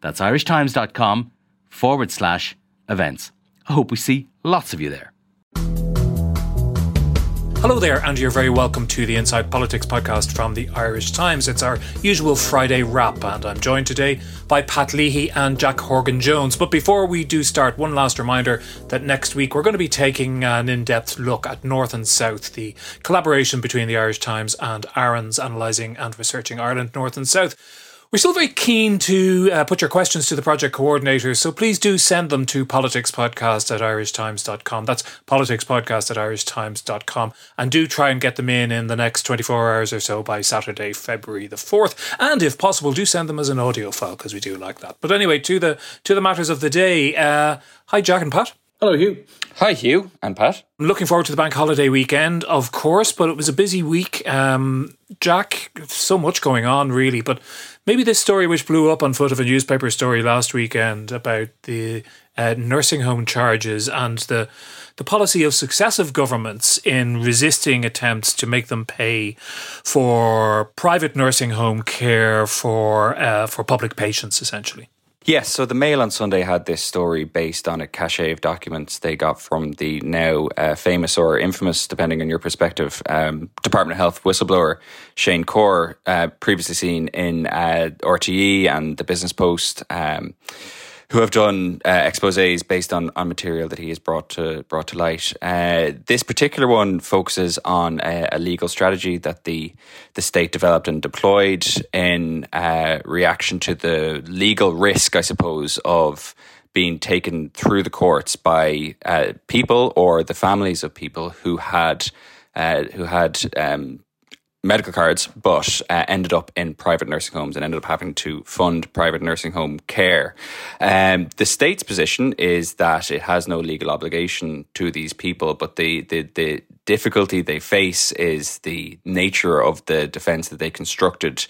That's irishtimes.com forward slash events. I hope we see lots of you there. Hello there, and you're very welcome to the Inside Politics podcast from the Irish Times. It's our usual Friday wrap, and I'm joined today by Pat Leahy and Jack Horgan Jones. But before we do start, one last reminder that next week we're going to be taking an in depth look at North and South, the collaboration between the Irish Times and ARINS analysing and researching Ireland North and South. We're still very keen to uh, put your questions to the project coordinator, so please do send them to politicspodcast at irishtimes.com. That's politicspodcast at irishtimes.com. And do try and get them in in the next 24 hours or so by Saturday, February the 4th. And if possible, do send them as an audio file because we do like that. But anyway, to the to the matters of the day. Uh, hi, Jack and Pat. Hello, Hugh. Hi, Hugh and Pat. I'm looking forward to the bank holiday weekend, of course, but it was a busy week. Um, Jack, so much going on, really. But maybe this story, which blew up on foot of a newspaper story last weekend about the uh, nursing home charges and the the policy of successive governments in resisting attempts to make them pay for private nursing home care for uh, for public patients, essentially. Yes, so the Mail on Sunday had this story based on a cache of documents they got from the now uh, famous or infamous, depending on your perspective, um, Department of Health whistleblower Shane Corr, uh, previously seen in uh, RTE and the Business Post. Um, who have done uh, exposés based on, on material that he has brought to brought to light. Uh, this particular one focuses on a, a, legal strategy that the the state developed and deployed in uh, reaction to the legal risk, I suppose, of being taken through the courts by uh, people or the families of people who had uh, who had um, medical cards, but uh, ended up in private nursing homes and ended up having to fund private nursing home care. Um, the state's position is that it has no legal obligation to these people, but the the the difficulty they face is the nature of the defence that they constructed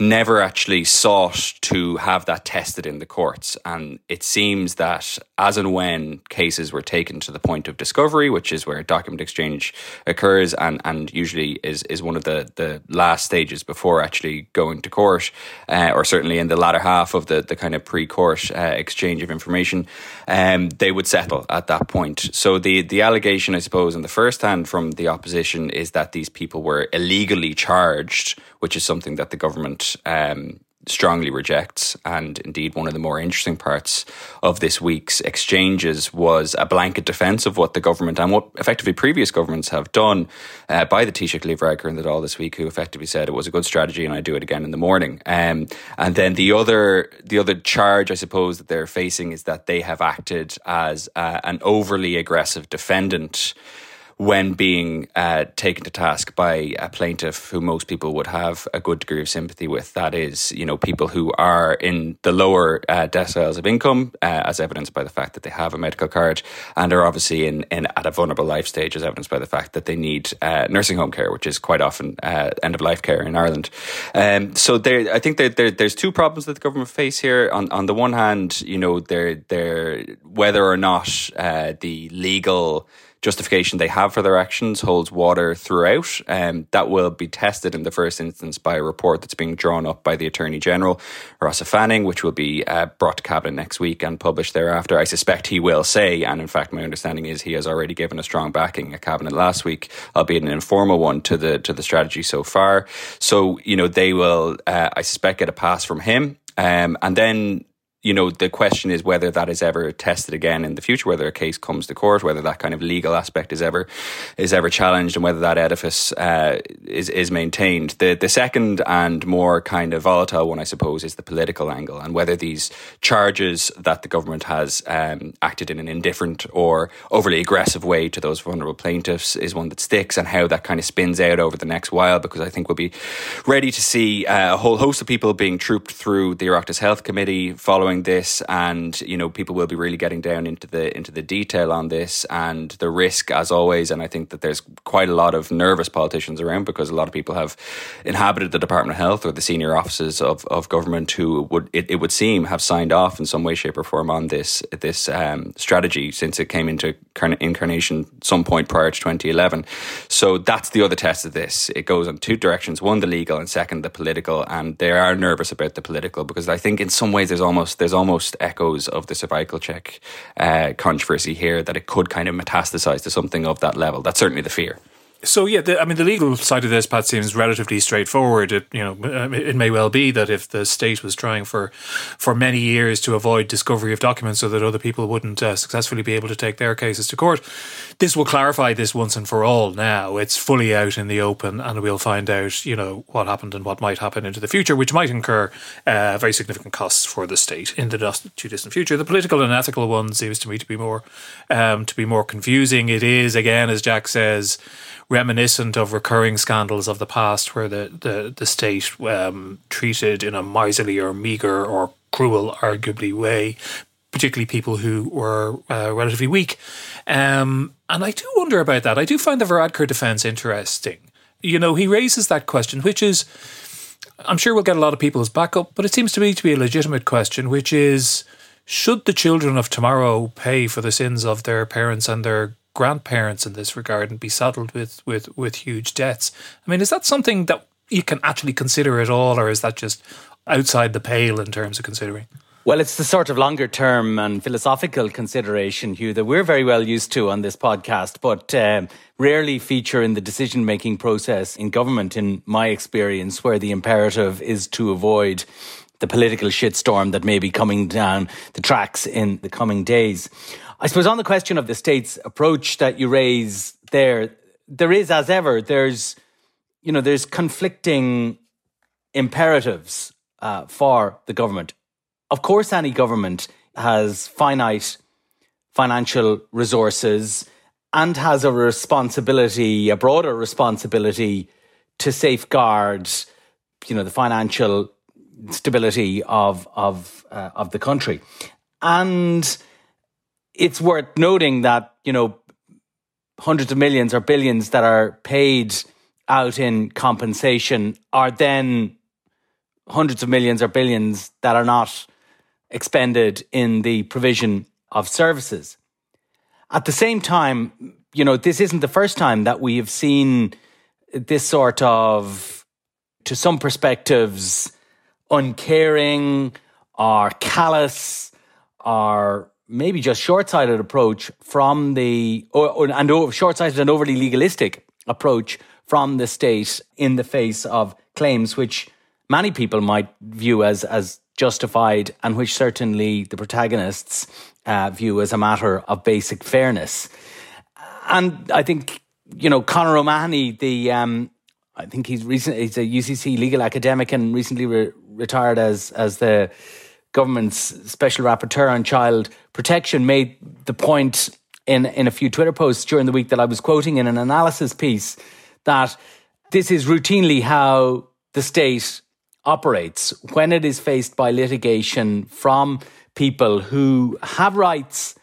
never actually sought to have that tested in the courts. And it seems that as and when cases were taken to the point of discovery, which is where document exchange occurs and, and usually is, is one of the, the last stages before actually going to court, uh, or certainly in the latter half of the, the kind of pre court uh, exchange of information, um, they would settle at that point. So the, the allegation, I suppose, in the first hand from the opposition is that these people were illegally charged, which is something that the government um, strongly rejects. And indeed, one of the more interesting parts of this week's exchanges was a blanket defence of what the government and what effectively previous governments have done uh, by the Taoiseach Leo Varadkar in the Dáil this week, who effectively said it was a good strategy and I do it again in the morning. Um, and then the other the other charge, I suppose, that they're facing is that they have acted as uh, an overly aggressive defendant when being uh, taken to task by a plaintiff who most people would have a good degree of sympathy with. That is, you know, people who are in the lower uh, deciles of income, uh, as evidenced by the fact that they have a medical card, and are obviously in, in at a vulnerable life stage, as evidenced by the fact that they need uh, nursing home care, which is quite often uh, end of life care in Ireland. Um, so there, I think there, there, there's two problems that the government face here. On on the one hand, you know, they're, they're whether or not uh, the legal justification they have for their actions holds water throughout. Um, that will be tested in the first instance by a report that's being drawn up by the Attorney General, Rossa Fanning, which will be uh, brought to Cabinet next week and published thereafter. I suspect he will say, and in fact, my understanding is he has already given a strong backing at Cabinet last week, albeit an informal one to the to the strategy so far. So you know they will, uh, I suspect, get a pass from him. Um, and then you know, the question is whether that is ever tested again in the future, whether a case comes to court, whether that kind of legal aspect is ever is ever challenged, and whether that edifice uh, is is maintained. The the second and more kind of volatile one, I suppose, is the political angle, and whether these charges that the government has um, acted in an indifferent or overly aggressive way to those vulnerable plaintiffs is one that sticks, and how that kind of spins out over the next while. Because I think we'll be ready to see uh, a whole host of people being trooped through the Oireachtas Health Committee following following this, and you know people will be really getting down into the into the detail on this and the risk as always. And I think that there's quite a lot of nervous politicians around because a lot of people have inhabited the Department of Health or the senior offices of, of government who would it, it would seem have signed off in some way, shape, or form on this this um, strategy since it came into incarnation some point prior to 2011. So that's the other test of this. It goes in two directions: one, the legal, and second, the political. And they are nervous about the political because I think in some ways there's almost there's almost echoes of the cervical check uh, controversy here that it could kind of metastasize to something of that level. That's certainly the fear. So yeah, the, I mean, the legal side of this, Pat, seems relatively straightforward. It, you know, um, it may well be that if the state was trying for for many years to avoid discovery of documents so that other people wouldn't uh, successfully be able to take their cases to court, this will clarify this once and for all. Now it's fully out in the open, and we'll find out, you know, what happened and what might happen into the future, which might incur uh, very significant costs for the state in the not too distant future. The political and ethical one seems to me to be more um, to be more confusing. It is again, as Jack says reminiscent of recurring scandals of the past where the, the, the state um, treated in a miserly or meagre or cruel, arguably, way, particularly people who were uh, relatively weak. Um, and I do wonder about that. I do find the Varadkar defense interesting. You know, he raises that question, which is, I'm sure we'll get a lot of people's backup, but it seems to me to be a legitimate question, which is, should the children of tomorrow pay for the sins of their parents and their grandparents in this regard and be saddled with, with, with huge debts. I mean, is that something that you can actually consider at all, or is that just outside the pale in terms of considering? Well, it's the sort of longer term and philosophical consideration, Hugh, that we're very well used to on this podcast, but um, rarely feature in the decision making process in government, in my experience, where the imperative is to avoid the political shitstorm that may be coming down the tracks in the coming days. I suppose on the question of the state's approach that you raise there, there is, as ever, there's, you know, there's conflicting imperatives uh, for the government. Of course, any government has finite financial resources and has a responsibility, a broader responsibility to safeguard, you know, the financial stability of of uh, of the country. And it's worth noting that, you know, hundreds of millions or billions that are paid out in compensation are then hundreds of millions or billions that are not expended in the provision of services. At the same time, you know, this isn't the first time that we have seen this sort of, to some perspectives, uncaring or callous or maybe just short-sighted approach from the or, or and short-sighted and overly legalistic approach from the state in the face of claims which many people might view as as justified and which certainly the protagonists uh, view as a matter of basic fairness. And I think you know Conor O'Mahony, the um, I think he's recent he's a UCC legal academic and recently re- retired as as the government's special rapporteur on child protection made the point in, in a few Twitter posts during the week that I was quoting in an analysis piece that this is routinely how the state operates when it is faced by litigation from people who have rights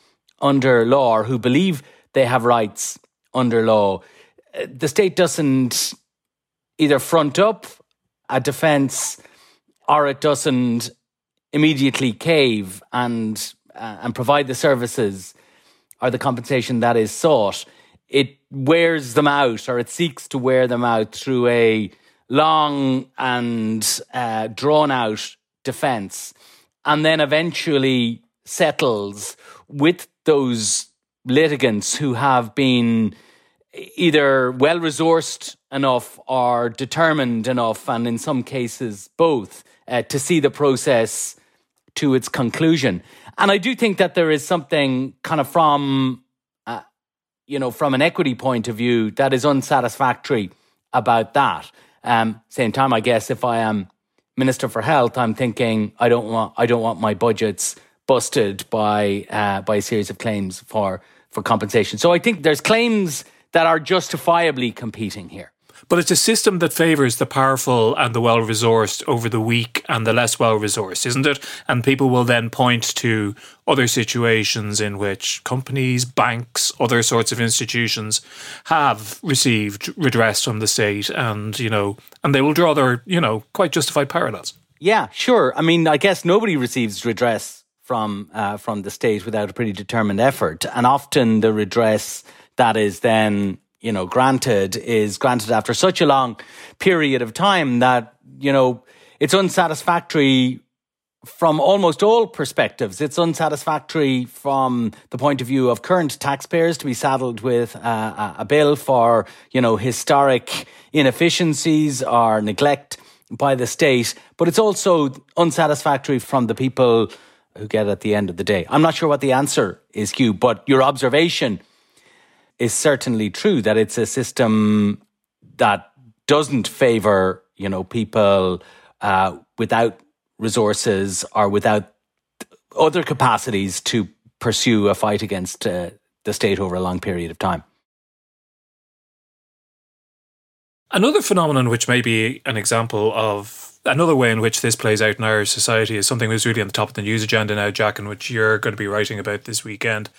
under law or who believe they have rights under law. The state doesn't either front up a defense or it doesn't immediately cave and uh, and provide the services or the compensation that is sought, it wears them out or it seeks to wear them out through a long and uh, drawn out defense, and then eventually settles with those litigants who have been either well resourced enough or determined enough, and in some cases both, uh, to see the process to its conclusion. And I do think that there is something kind of from, uh, you know, from an equity point of view that is unsatisfactory about that. Um, same time, I guess if I am Minister for Health, I'm thinking I don't want I don't want my budgets busted by uh, by a series of claims for for compensation. So I think there's claims that are justifiably competing here. But it's a system that favours the powerful and the well resourced over the weak and the less well resourced, isn't it? And people will then point to other situations in which companies, banks, other sorts of institutions have received redress from the state and, you know, and they will draw their, you know, quite justified parallels. Yeah, sure. I mean, I guess nobody receives redress from uh, from the state without a pretty determined effort, and often the redress that is then you know, granted is granted after such a long period of time that, you know, it's unsatisfactory from almost all perspectives. It's unsatisfactory from the point of view of current taxpayers to be saddled with uh, a bill for, you know, historic inefficiencies or neglect by the state. But it's also unsatisfactory from the people who get at the end of the day. I'm not sure what the answer is, Hugh, but your observation is certainly true that it's a system that doesn't favor you know people uh, without resources or without other capacities to pursue a fight against uh, the state over a long period of time. Another phenomenon, which may be an example of another way in which this plays out in Irish society, is something that's really on the top of the news agenda now, Jack, and which you're going to be writing about this weekend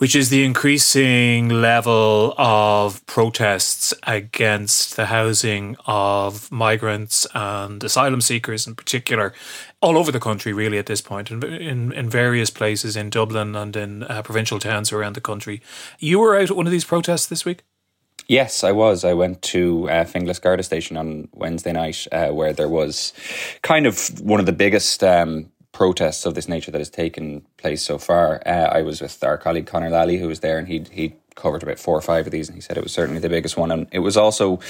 which is the increasing level of protests against the housing of migrants and asylum seekers in particular all over the country really at this point in, in, in various places in Dublin and in uh, provincial towns around the country. You were out at one of these protests this week? Yes, I was. I went to uh, Finglas Garda Station on Wednesday night, uh, where there was kind of one of the biggest um, protests of this nature that has taken place so far. Uh, I was with our colleague Conor Lally, who was there, and he he covered about four or five of these, and he said it was certainly the biggest one, and it was also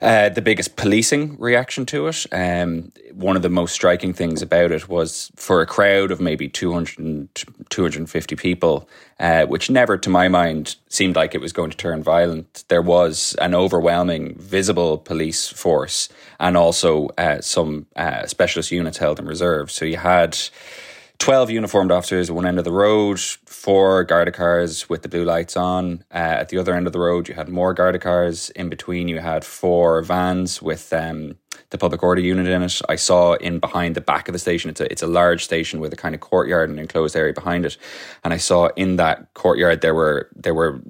uh, the biggest policing reaction to it. Um, one of the most striking things about it was for a crowd of maybe 200, 250 people, uh, which never, to my mind, seemed like it was going to turn violent. There was an overwhelming, visible police force, and also uh, some uh, specialist units held in reserve. So you had 12 uniformed officers at one end of the road, four Garda cars with the blue lights on. Uh, at the other end of the road, you had more Garda cars. In between, you had four vans with um, the public order unit in it. I saw in behind the back of the station, it's a, it's a large station with a kind of courtyard and enclosed area behind it. And I saw in that courtyard, there were, there were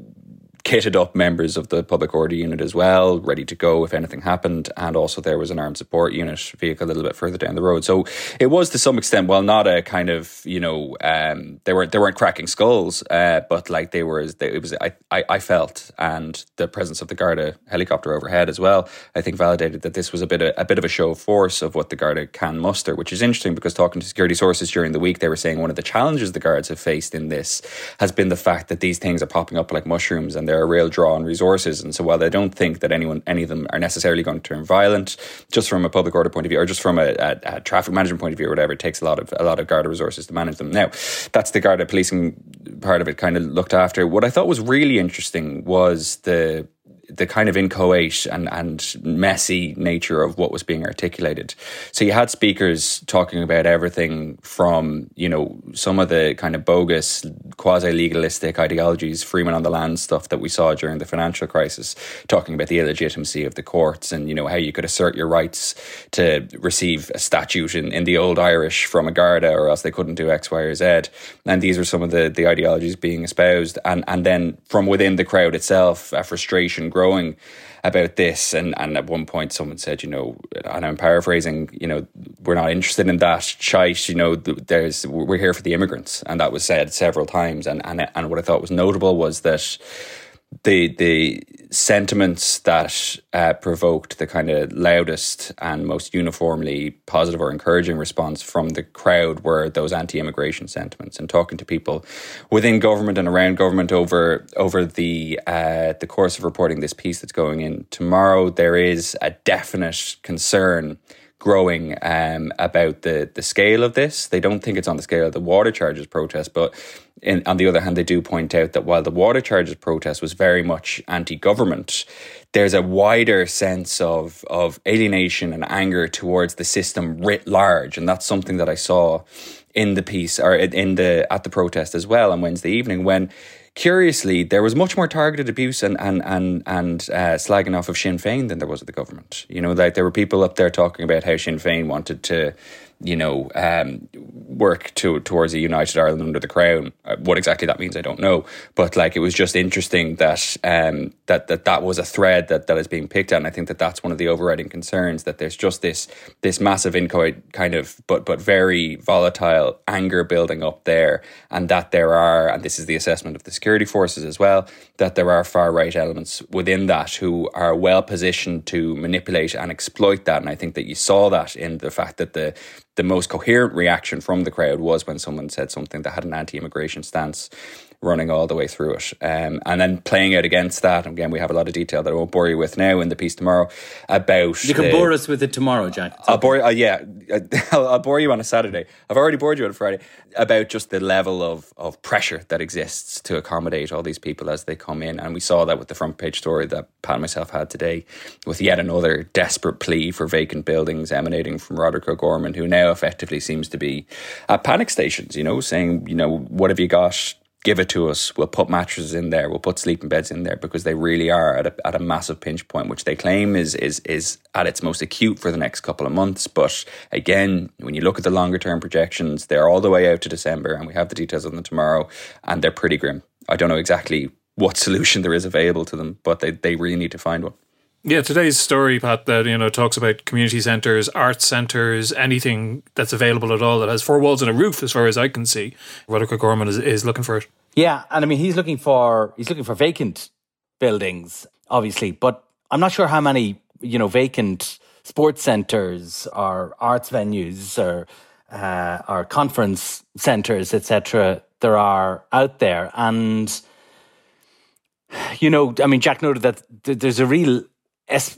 kitted up members of the public order unit as well, ready to go if anything happened. And also there was an armed support unit vehicle a little bit further down the road. So it was to some extent, well, not a kind of, you know, um, they weren't, they weren't cracking skulls, uh, but like they were, they, it was, I, I, I, felt, and the presence of the Garda helicopter overhead as well, I think validated that this was a bit, of, a bit of a show of force of what the Garda can muster, which is interesting because talking to security sources during the week, they were saying one of the challenges the guards have faced in this has been the fact that these things are popping up like mushrooms and they're a real draw on resources. And so while I don't think that anyone, any of them are necessarily going to turn violent, just from a public order point of view, or just from a, a, a traffic management point of view, or whatever, it takes a lot of a lot of Garda resources to manage them. Now, that's the Garda policing part of it, kind of looked after. What I thought was really interesting was the the kind of inchoate and, and messy nature of what was being articulated. So you had speakers talking about everything from, you know, some of the kind of bogus, quasi legalistic ideologies, Freeman on the land stuff that we saw during the financial crisis, talking about the illegitimacy of the courts and, you know, how you could assert your rights to receive a statute in, in the old Irish from a Garda or else they couldn't do X, Y, or Z. And these are some of the, the ideologies being espoused. And, and then from within the crowd itself, a frustration growing about this. And, and at one point, someone said, you know, and I'm paraphrasing, you know, we're not interested in that shite. You know, there's we're here for the immigrants, and that was said several times. And and and what I thought was notable was that the the sentiments that uh, provoked the kind of loudest and most uniformly positive or encouraging response from the crowd were those anti-immigration sentiments. And talking to people within government and around government over over the uh, the course of reporting this piece that's going in tomorrow, there is a definite concern growing um, about the the scale of this. They don't think it's on the scale of the water charges protest, but in, on the other hand, they do point out that while the water charges protest was very much anti-government, there's a wider sense of of alienation and anger towards the system writ large, and that's something that I saw in the piece or in the at the protest as well on Wednesday evening when curiously, there was much more targeted abuse and and and and uh, slagging off of Sinn Féin than there was of the government. You know, like there were people up there talking about how Sinn Féin wanted to you know, um, work to towards a united Ireland under the crown. Uh, what exactly that means, I don't know. But like, it was just interesting that um, that that that was a thread that that is being picked at, and I think that that's one of the overriding concerns that there's just this this massive inchoate kind of but but very volatile anger building up there, and that there are, and this is the assessment of the security forces as well, that there are far right elements within that who are well positioned to manipulate and exploit that, and I think that you saw that in the fact that the the most coherent reaction from the crowd was when someone said something that had an anti-immigration stance running all the way through it. Um, and then playing out against that, again, we have a lot of detail that I won't bore you with now in the piece tomorrow about. You can the, bore us with it tomorrow, Jack. I'll bore you, uh, yeah, I'll, I'll, bore you on a Saturday. I've already bored you on a Friday about just the level of, of pressure that exists to accommodate all these people as they come in. And we saw that with the front page story that Pat and myself had today with yet another desperate plea for vacant buildings emanating from Roderic O'Gorman, who now effectively seems to be at panic stations, you know, saying, you know, what have you got? Give it to us. We'll put mattresses in there. We'll put sleeping beds in there because they really are at a, at a massive pinch point, which they claim is is is at its most acute for the next couple of months. But again, when you look at the longer term projections, they're all the way out to December, and we have the details of them tomorrow, and they're pretty grim. I don't know exactly what solution there is available to them, but they, they really need to find one. Yeah, today's story, Pat, that you know talks about community centres, art centres, anything that's available at all that has four walls and a roof, as far as I can see. Roderic Gorman is, is looking for it. Yeah, and I mean he's looking for he's looking for vacant buildings, obviously, but I'm not sure how many you know vacant sports centres or arts venues or uh, or conference centres, etc. There are out there, and you know, I mean, Jack noted that there's a real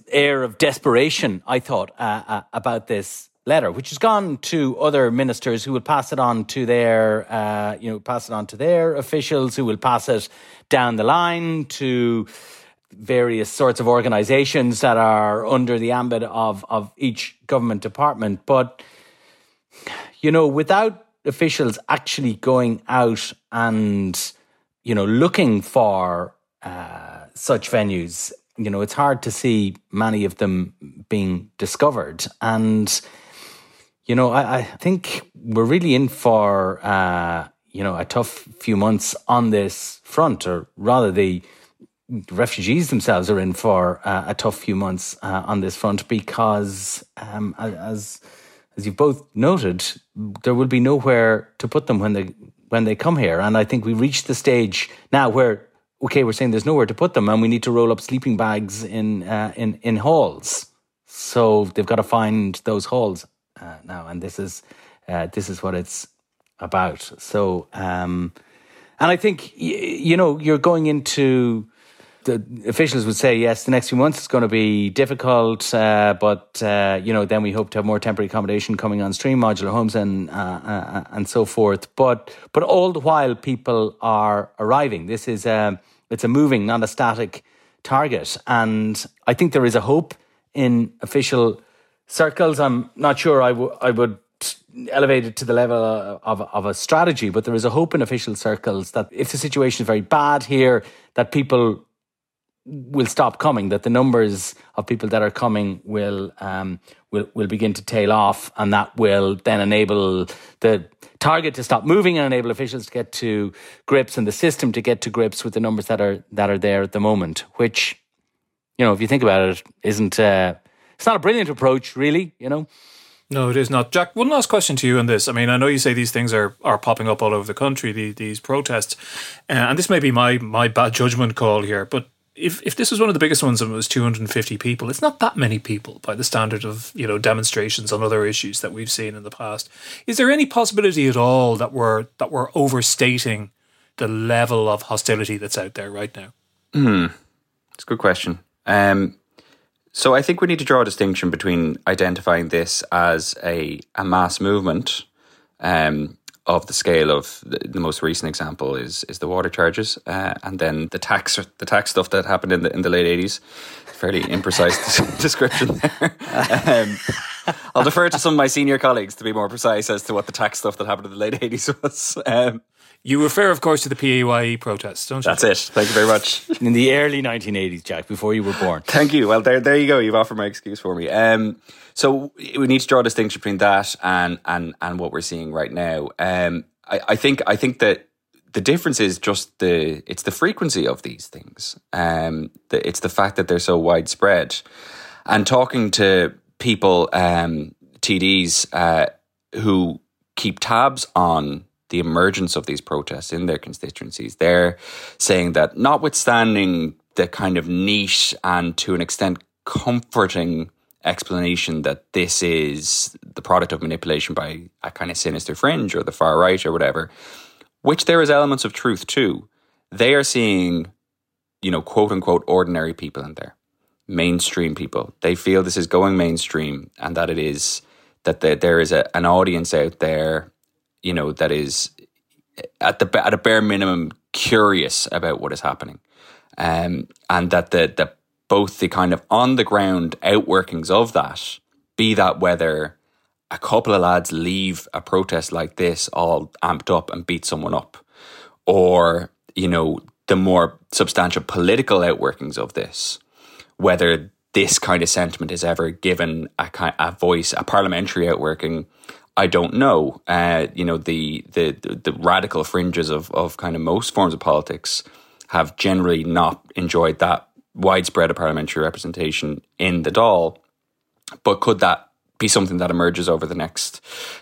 air of desperation, I thought, uh, uh, about this letter, which has gone to other ministers who will pass it on to their, uh, you know, pass it on to their officials, who will pass it down the line to various sorts of organisations that are under the ambit of of each government department. But you know, without officials actually going out and you know looking for uh, such venues you know, it's hard to see many of them being discovered. And, you know, I, I think we're really in for, uh, you know, a tough few months on this front, or rather, the refugees themselves are in for uh, a tough few months uh, on this front because, um, as as you've both noted, there will be nowhere to put them when they when they come here. And I think we've reached the stage now where okay, we're saying there's nowhere to put them, and we need to roll up sleeping bags in uh, in in halls. So they've got to find those halls uh, now, and this is uh, this is what it's about. So, um, and I think y- you know you're going into the officials would say yes, the next few months is going to be difficult, uh, but uh, you know then we hope to have more temporary accommodation coming on stream, modular homes, and uh, and so forth. But but all the while, people are arriving. This is um, it's a moving, not a static target. And I think there is a hope in official circles. I'm not sure I, w- I would elevate it to the level of, of a strategy, but there is a hope in official circles that if the situation is very bad here, that people will stop coming, that the numbers of people that are coming will um, will will begin to tail off, and that will then enable the target to stop moving and enable officials to get to grips and the system to get to grips with the numbers that are that are there at the moment. Which, you know, if you think about it, isn't uh, it's not a brilliant approach, really. You know. No, it is not. Jack, one last question to you on this. I mean, I know you say these things are, are popping up all over the country, the, these protests, uh, and this may be my, my bad judgment call here, but if if this was one of the biggest ones and it was 250 people, it's not that many people by the standard of you know demonstrations on other issues that we've seen in the past. Is there any possibility at all that we're that we're overstating the level of hostility that's out there right now? Hmm, it's a good question. Um, so I think we need to draw a distinction between identifying this as a a mass movement. Um, of the scale of the, the, most recent example is is the water charges, uh, and then the tax the tax stuff that happened in the in the late eighties. Fairly imprecise description there. Um, I'll defer to some of my senior colleagues to be more precise as to what the tax stuff that happened in the late 80s was. Um, you refer, of course, to the PAYE protests, don't you? That's it. Thank you very much. In the early 1980s, Jack, before you were born. Thank you. Well, there, there you go. You've offered my excuse for me. Um, so we need to draw a distinction between that and and and what we're seeing right now. Um, I, I think I think that the difference is just the it's the frequency of these things. Um, the, it's the fact that they're so widespread. And talking to people, um, TDs uh, who keep tabs on the emergence of these protests in their constituencies, they're saying that notwithstanding the kind of niche and to an extent comforting explanation that this is the product of manipulation by a kind of sinister fringe or the far right or whatever, which there is elements of truth to, they are seeing, you know, quote unquote, ordinary people in there, mainstream people. They feel this is going mainstream and that it is, that the, there is a, an audience out there, you know, that is at the at a bare minimum curious about what is happening. Um, and that the, the both the kind of on the ground outworkings of that, be that whether a couple of lads leave a protest like this all amped up and beat someone up, or, you know, the more substantial political outworkings of this, whether this kind of sentiment is ever given a, a voice, a parliamentary outworking, I don't know. Uh, you know, the, the, the radical fringes of, of kind of most forms of politics have generally not enjoyed that widespread of parliamentary representation in the Dáil. But could that be something that emerges over the next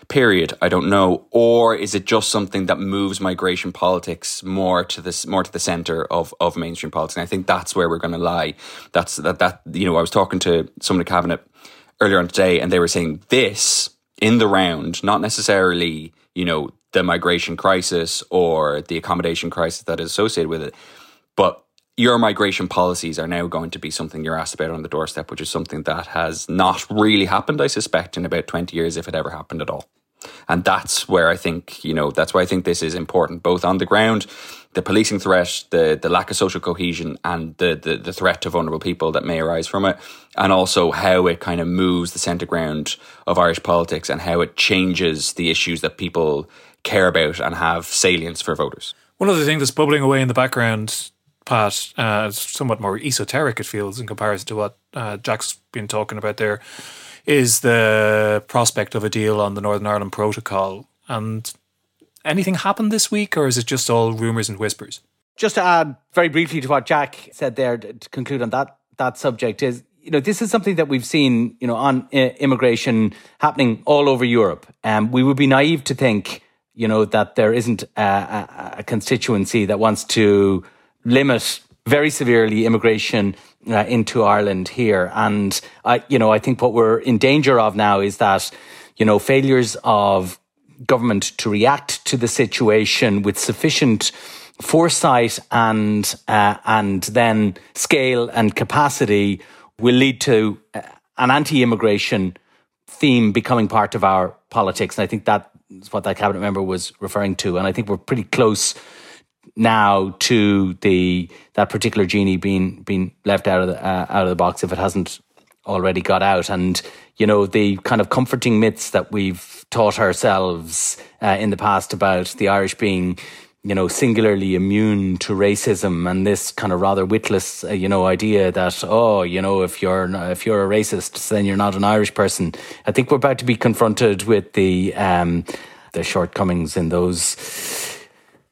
period? I don't know. Or is it just something that moves migration politics more to this more to the center of, of mainstream politics? And I think that's where we're going to lie. That's that that you know I was talking to someone in cabinet earlier on today, and they were saying this in the round, not necessarily you know the migration crisis or the accommodation crisis that is associated with it, but your migration policies are now going to be something you're asked about on the doorstep, which is something that has not really happened, I suspect, in about 20 years, if it ever happened at all. And that's where I think, you know, that's why I think this is important, both on the ground, the policing threat, the, the lack of social cohesion, and the, the, the threat to vulnerable people that may arise from it, and also how it kind of moves the centre ground of Irish politics and how it changes the issues that people care about and have salience for voters. One of the things that's bubbling away in the background Pat, uh, somewhat more esoteric it feels in comparison to what uh, Jack's been talking about there, is the prospect of a deal on the Northern Ireland Protocol. And anything happened this week, or is it just all rumours and whispers? Just to add very briefly to what Jack said there, to conclude on that that subject is you know, this is something that we've seen, you know, on immigration happening all over Europe. Um, we would be naive to think, you know, that there isn't a, a, a constituency that wants to limit very severely immigration uh, into Ireland here. And I, you know, I think what we're in danger of now is that, you know, failures of government to react to the situation with sufficient foresight and uh, and then scale and capacity will lead to uh, an anti-immigration theme becoming part of our politics. And I think that is what that cabinet member was referring to. And I think we're pretty close now to the that particular genie being being left out of the uh, out of the box if it hasn't already got out. And you know the kind of comforting myths that we've taught ourselves uh, in the past about the Irish being you know singularly immune to racism and this kind of rather witless uh, you know idea that oh you know if you're if you're a racist then you're not an Irish person. I think we're about to be confronted with the um the shortcomings in those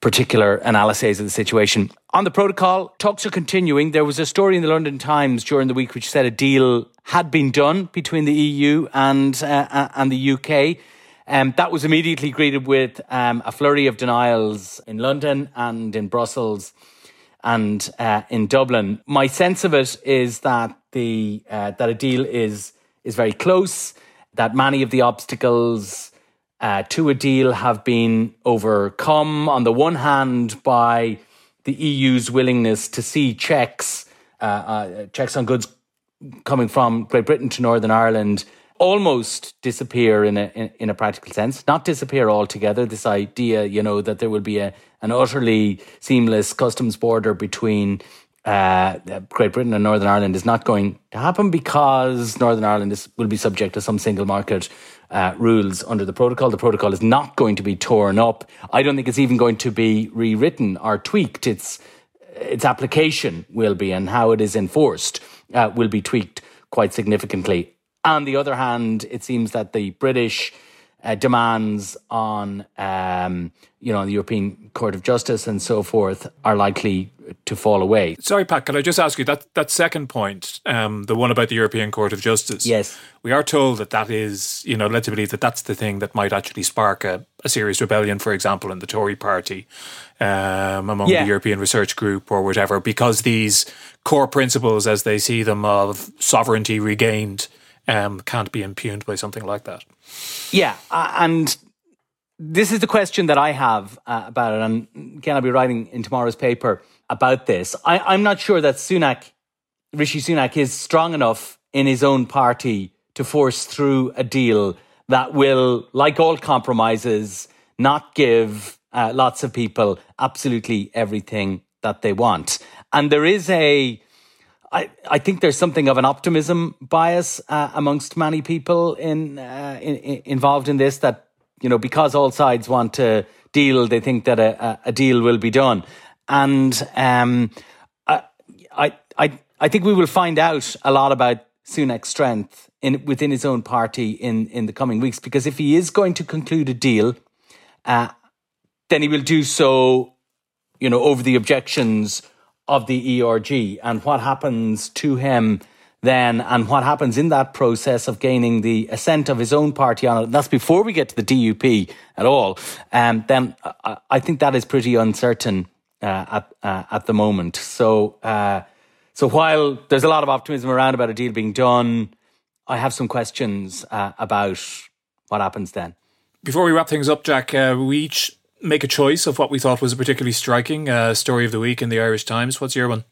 particular analyses of the situation. On the protocol, talks are continuing. There was a story in the London Times during the week which said a deal had been done between the EU and uh, uh and the UK. Um, that was immediately greeted with um, a flurry of denials in London and in Brussels and uh, in Dublin. My sense of it is that the uh, that a deal is is very close. That many of the obstacles uh, to a deal have been overcome on the one hand by the EU's willingness to see checks, uh, uh, checks on goods coming from Great Britain to Northern Ireland almost disappear in a in, in, a practical sense, not disappear altogether. This idea, you know, that there will be a an utterly seamless customs border between uh, Great Britain and Northern Ireland is not going to happen because Northern Ireland is, will be subject to some single market uh, rules under the protocol. The protocol is not going to be torn up. I don't think it's even going to be rewritten or tweaked. Its its application will be, and how it is enforced uh, will be tweaked quite significantly. On the other hand, it seems that the British uh, demands on um, you know the European Court of Justice and so forth are likely to fall away. Sorry, Pat, can I just ask you that that second point, um, the one about the European Court of Justice? Yes, we are told that that is you know led to believe that that's the thing that might actually spark a, a serious rebellion, for example, in the Tory Party um, among yeah. the European Research Group or whatever, because these core principles, as they see them, of sovereignty regained um, can't be impugned by something like that. Yeah, uh, and this is the question that I have uh, about it, and again, I'll be writing in tomorrow's paper about this. I, am not sure that Sunak, Rishi Sunak, is strong enough in his own party to force through a deal that will, like all compromises, not give uh, lots of people absolutely everything that they want. And there is a I, I think there's something of an optimism bias uh, amongst many people in, uh, in, in, involved in this that you know because all sides want to deal, they think that a, a deal will be done, and um, I, I I think we will find out a lot about Sunak's strength in within his own party in in the coming weeks. Because if he is going to conclude a deal, uh, then he will do so, you know, over the objections of the ERG and what happens to him then and what happens in that process of gaining the assent of his own party on it. That's before we get to the DUP at all. Um, then I, I think that is pretty uncertain uh, at uh, at the moment. So uh, so while there's a lot of optimism around about a deal being done, I have some questions uh, about what happens then. Before we wrap things up, Jack, uh, we each make a choice of what we thought was a particularly striking uh, story of the week in the Irish Times. What's your one?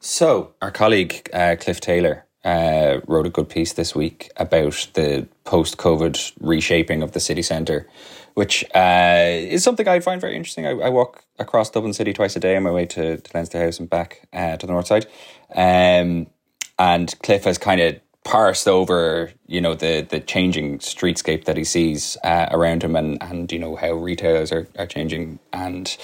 So, our colleague uh, Cliff Taylor uh, wrote a good piece this week about the post COVID reshaping of the city centre, which uh, is something I find very interesting. I, I, walk across Dublin City twice a day on my way to, to Leinster House and back uh, to the north side. Um, and Cliff has kind of parsed over you know the the changing streetscape that he sees uh, around him and and you know how retailers are, are changing and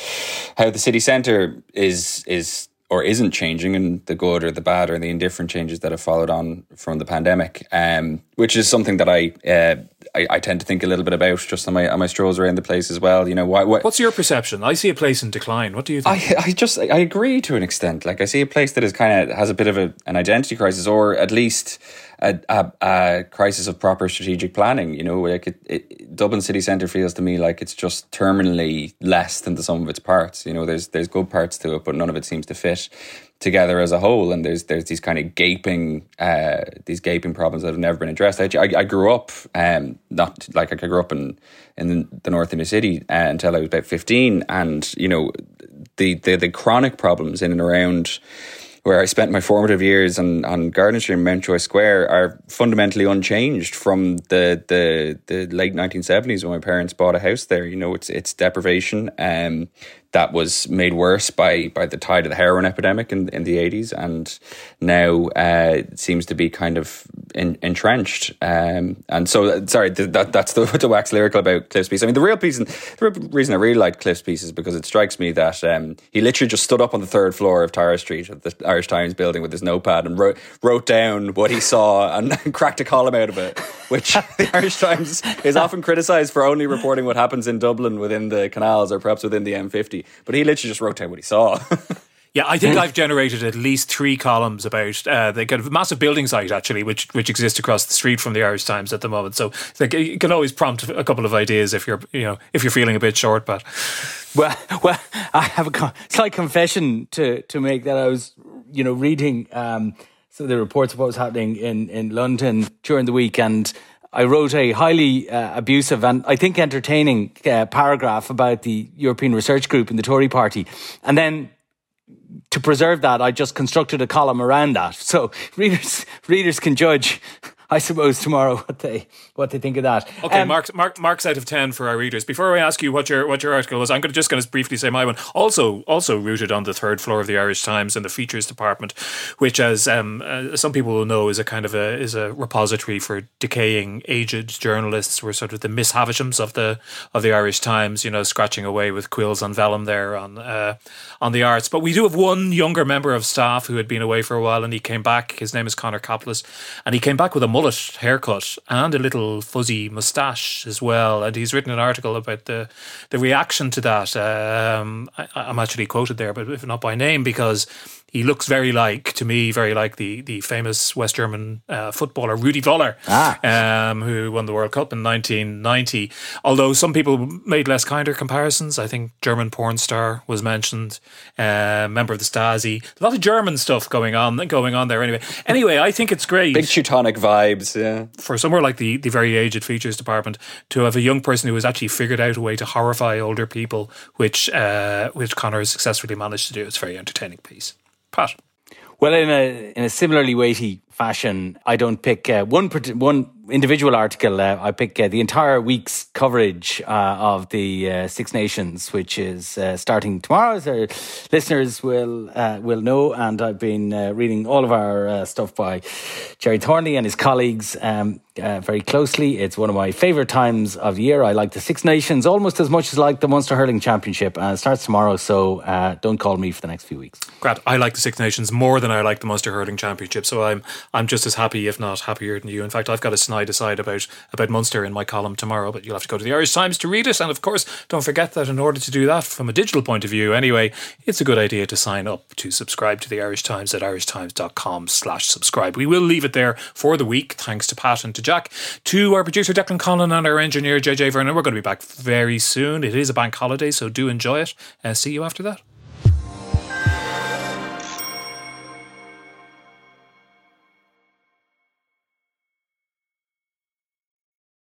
how the city center is is or isn't changing and the good or the bad or the indifferent changes that have followed on from the pandemic um, which is something that I, uh, I, I tend to think a little bit about just on my on my strolls around the place as well. You know why, why, what's your perception? I see a place in decline. What do you think? I, I just I agree to an extent. Like I see a place that is kind of has a bit of a, an identity crisis or at least a, a, a, crisis of proper strategic planning. You know, like it, it, Dublin city centre feels to me like it's just terminally less than the sum of its parts. You know, there's there's good parts to it, but none of it seems to fit together as a whole. And there's there's these kind of gaping uh, these gaping problems that have never been addressed. I, I, grew up um, not like I grew up in in the north of the city uh, until I was about fifteen, and you know the the, the chronic problems in and around where I spent my formative years on, on Garden Street and Mountjoy Square are fundamentally unchanged from the, the, the late 1970s when my parents bought a house there. You know, it's it's deprivation. Um, that was made worse by by the tide of the heroin epidemic in in the eighties, and now uh, seems to be kind of in, entrenched. Um, and so, sorry, that that's the, the wax lyrical about Cliff's piece. I mean, the real the real reason I really like Cliff's piece is because it strikes me that um, he literally just stood up on the third floor of Tara Street at the Irish Times building with his notepad and wrote wrote down what he saw and, and cracked a column out of it, which the Irish Times is often criticised for only reporting what happens in Dublin within the canals or perhaps within the M50 but he literally just wrote down what he saw. Yeah, I think I've generated at least three columns about uh, the kind of massive building site actually, which which exists across the street from the Irish Times at the moment. So like, you can always prompt a couple of ideas if you're you know if you're feeling a bit short. But well, well, I have a slight confession to to make that I was you know reading um, some of the reports of what was happening in in London during the week and I wrote a highly uh, abusive and I think entertaining uh, paragraph about the European Research Group in the Tory party. And then to preserve that, I just constructed a column around that. So readers, readers can judge I suppose tomorrow what they what they think of that. Okay, um, marks mark, marks out of ten for our readers. Before I ask you what your what your article was, I'm going to just going to briefly say my one. Also also rooted on the third floor of the Irish Times in the features department, which, as um, uh, some people will know, is a kind of a is a repository for decaying aged journalists. We're sort of the Miss Havishams of the of the Irish Times. You know, scratching away with quills on vellum there on uh, on the arts. But we do have one younger member of staff who had been away for a while, and he came back. His name is Conor Capplis, and he came back with a mullet haircut and a little fuzzy moustache as well. And he's written an article about the the reaction to that. Um, I, I'm actually quoted there, but if not by name, because he looks very like to me very like the the famous West German uh, footballer Rudi Völler, ah. um, who won the World Cup in 1990. Although some people made less kinder comparisons, I think German porn star was mentioned, uh, member of the Stasi. A lot of German stuff going on going on there. Anyway, anyway, I think it's great. Big Teutonic vibes, yeah. For somewhere like the the very aged features department to have a young person who has actually figured out a way to horrify older people, which uh, which Conor has successfully managed to do. It's a very entertaining piece. Pat. Well, in a in a similarly weighty fashion, I don't pick uh, one one individual article. Uh, I pick uh, the entire week's coverage uh, of the uh, Six Nations, which is uh, starting tomorrow, as listeners will will know. And I've been reading all of our stuff by Gerry Thornley and his colleagues. Um, uh, very closely. It's one of my favourite times of year. I like the Six Nations almost as much as I like the Munster Hurling Championship. It starts tomorrow, so uh, don't call me for the next few weeks. Great. I like the Six Nations more than I like the Munster Hurling Championship, so I'm I'm just as happy, if not happier than you. In fact, I've got a snide decide about about Munster in my column tomorrow, but you'll have to go to the Irish Times to read it. And of course, don't forget that in order to do that from a digital point of view, anyway, it's a good idea to sign up to subscribe to the Irish Times at irishtimes.com slash subscribe. We will leave it there for the week, thanks to Pat and to Jack. To to our producer Declan Conlon and our engineer JJ Vernon. We're going to be back very soon. It is a bank holiday, so do enjoy it. Uh, see you after that.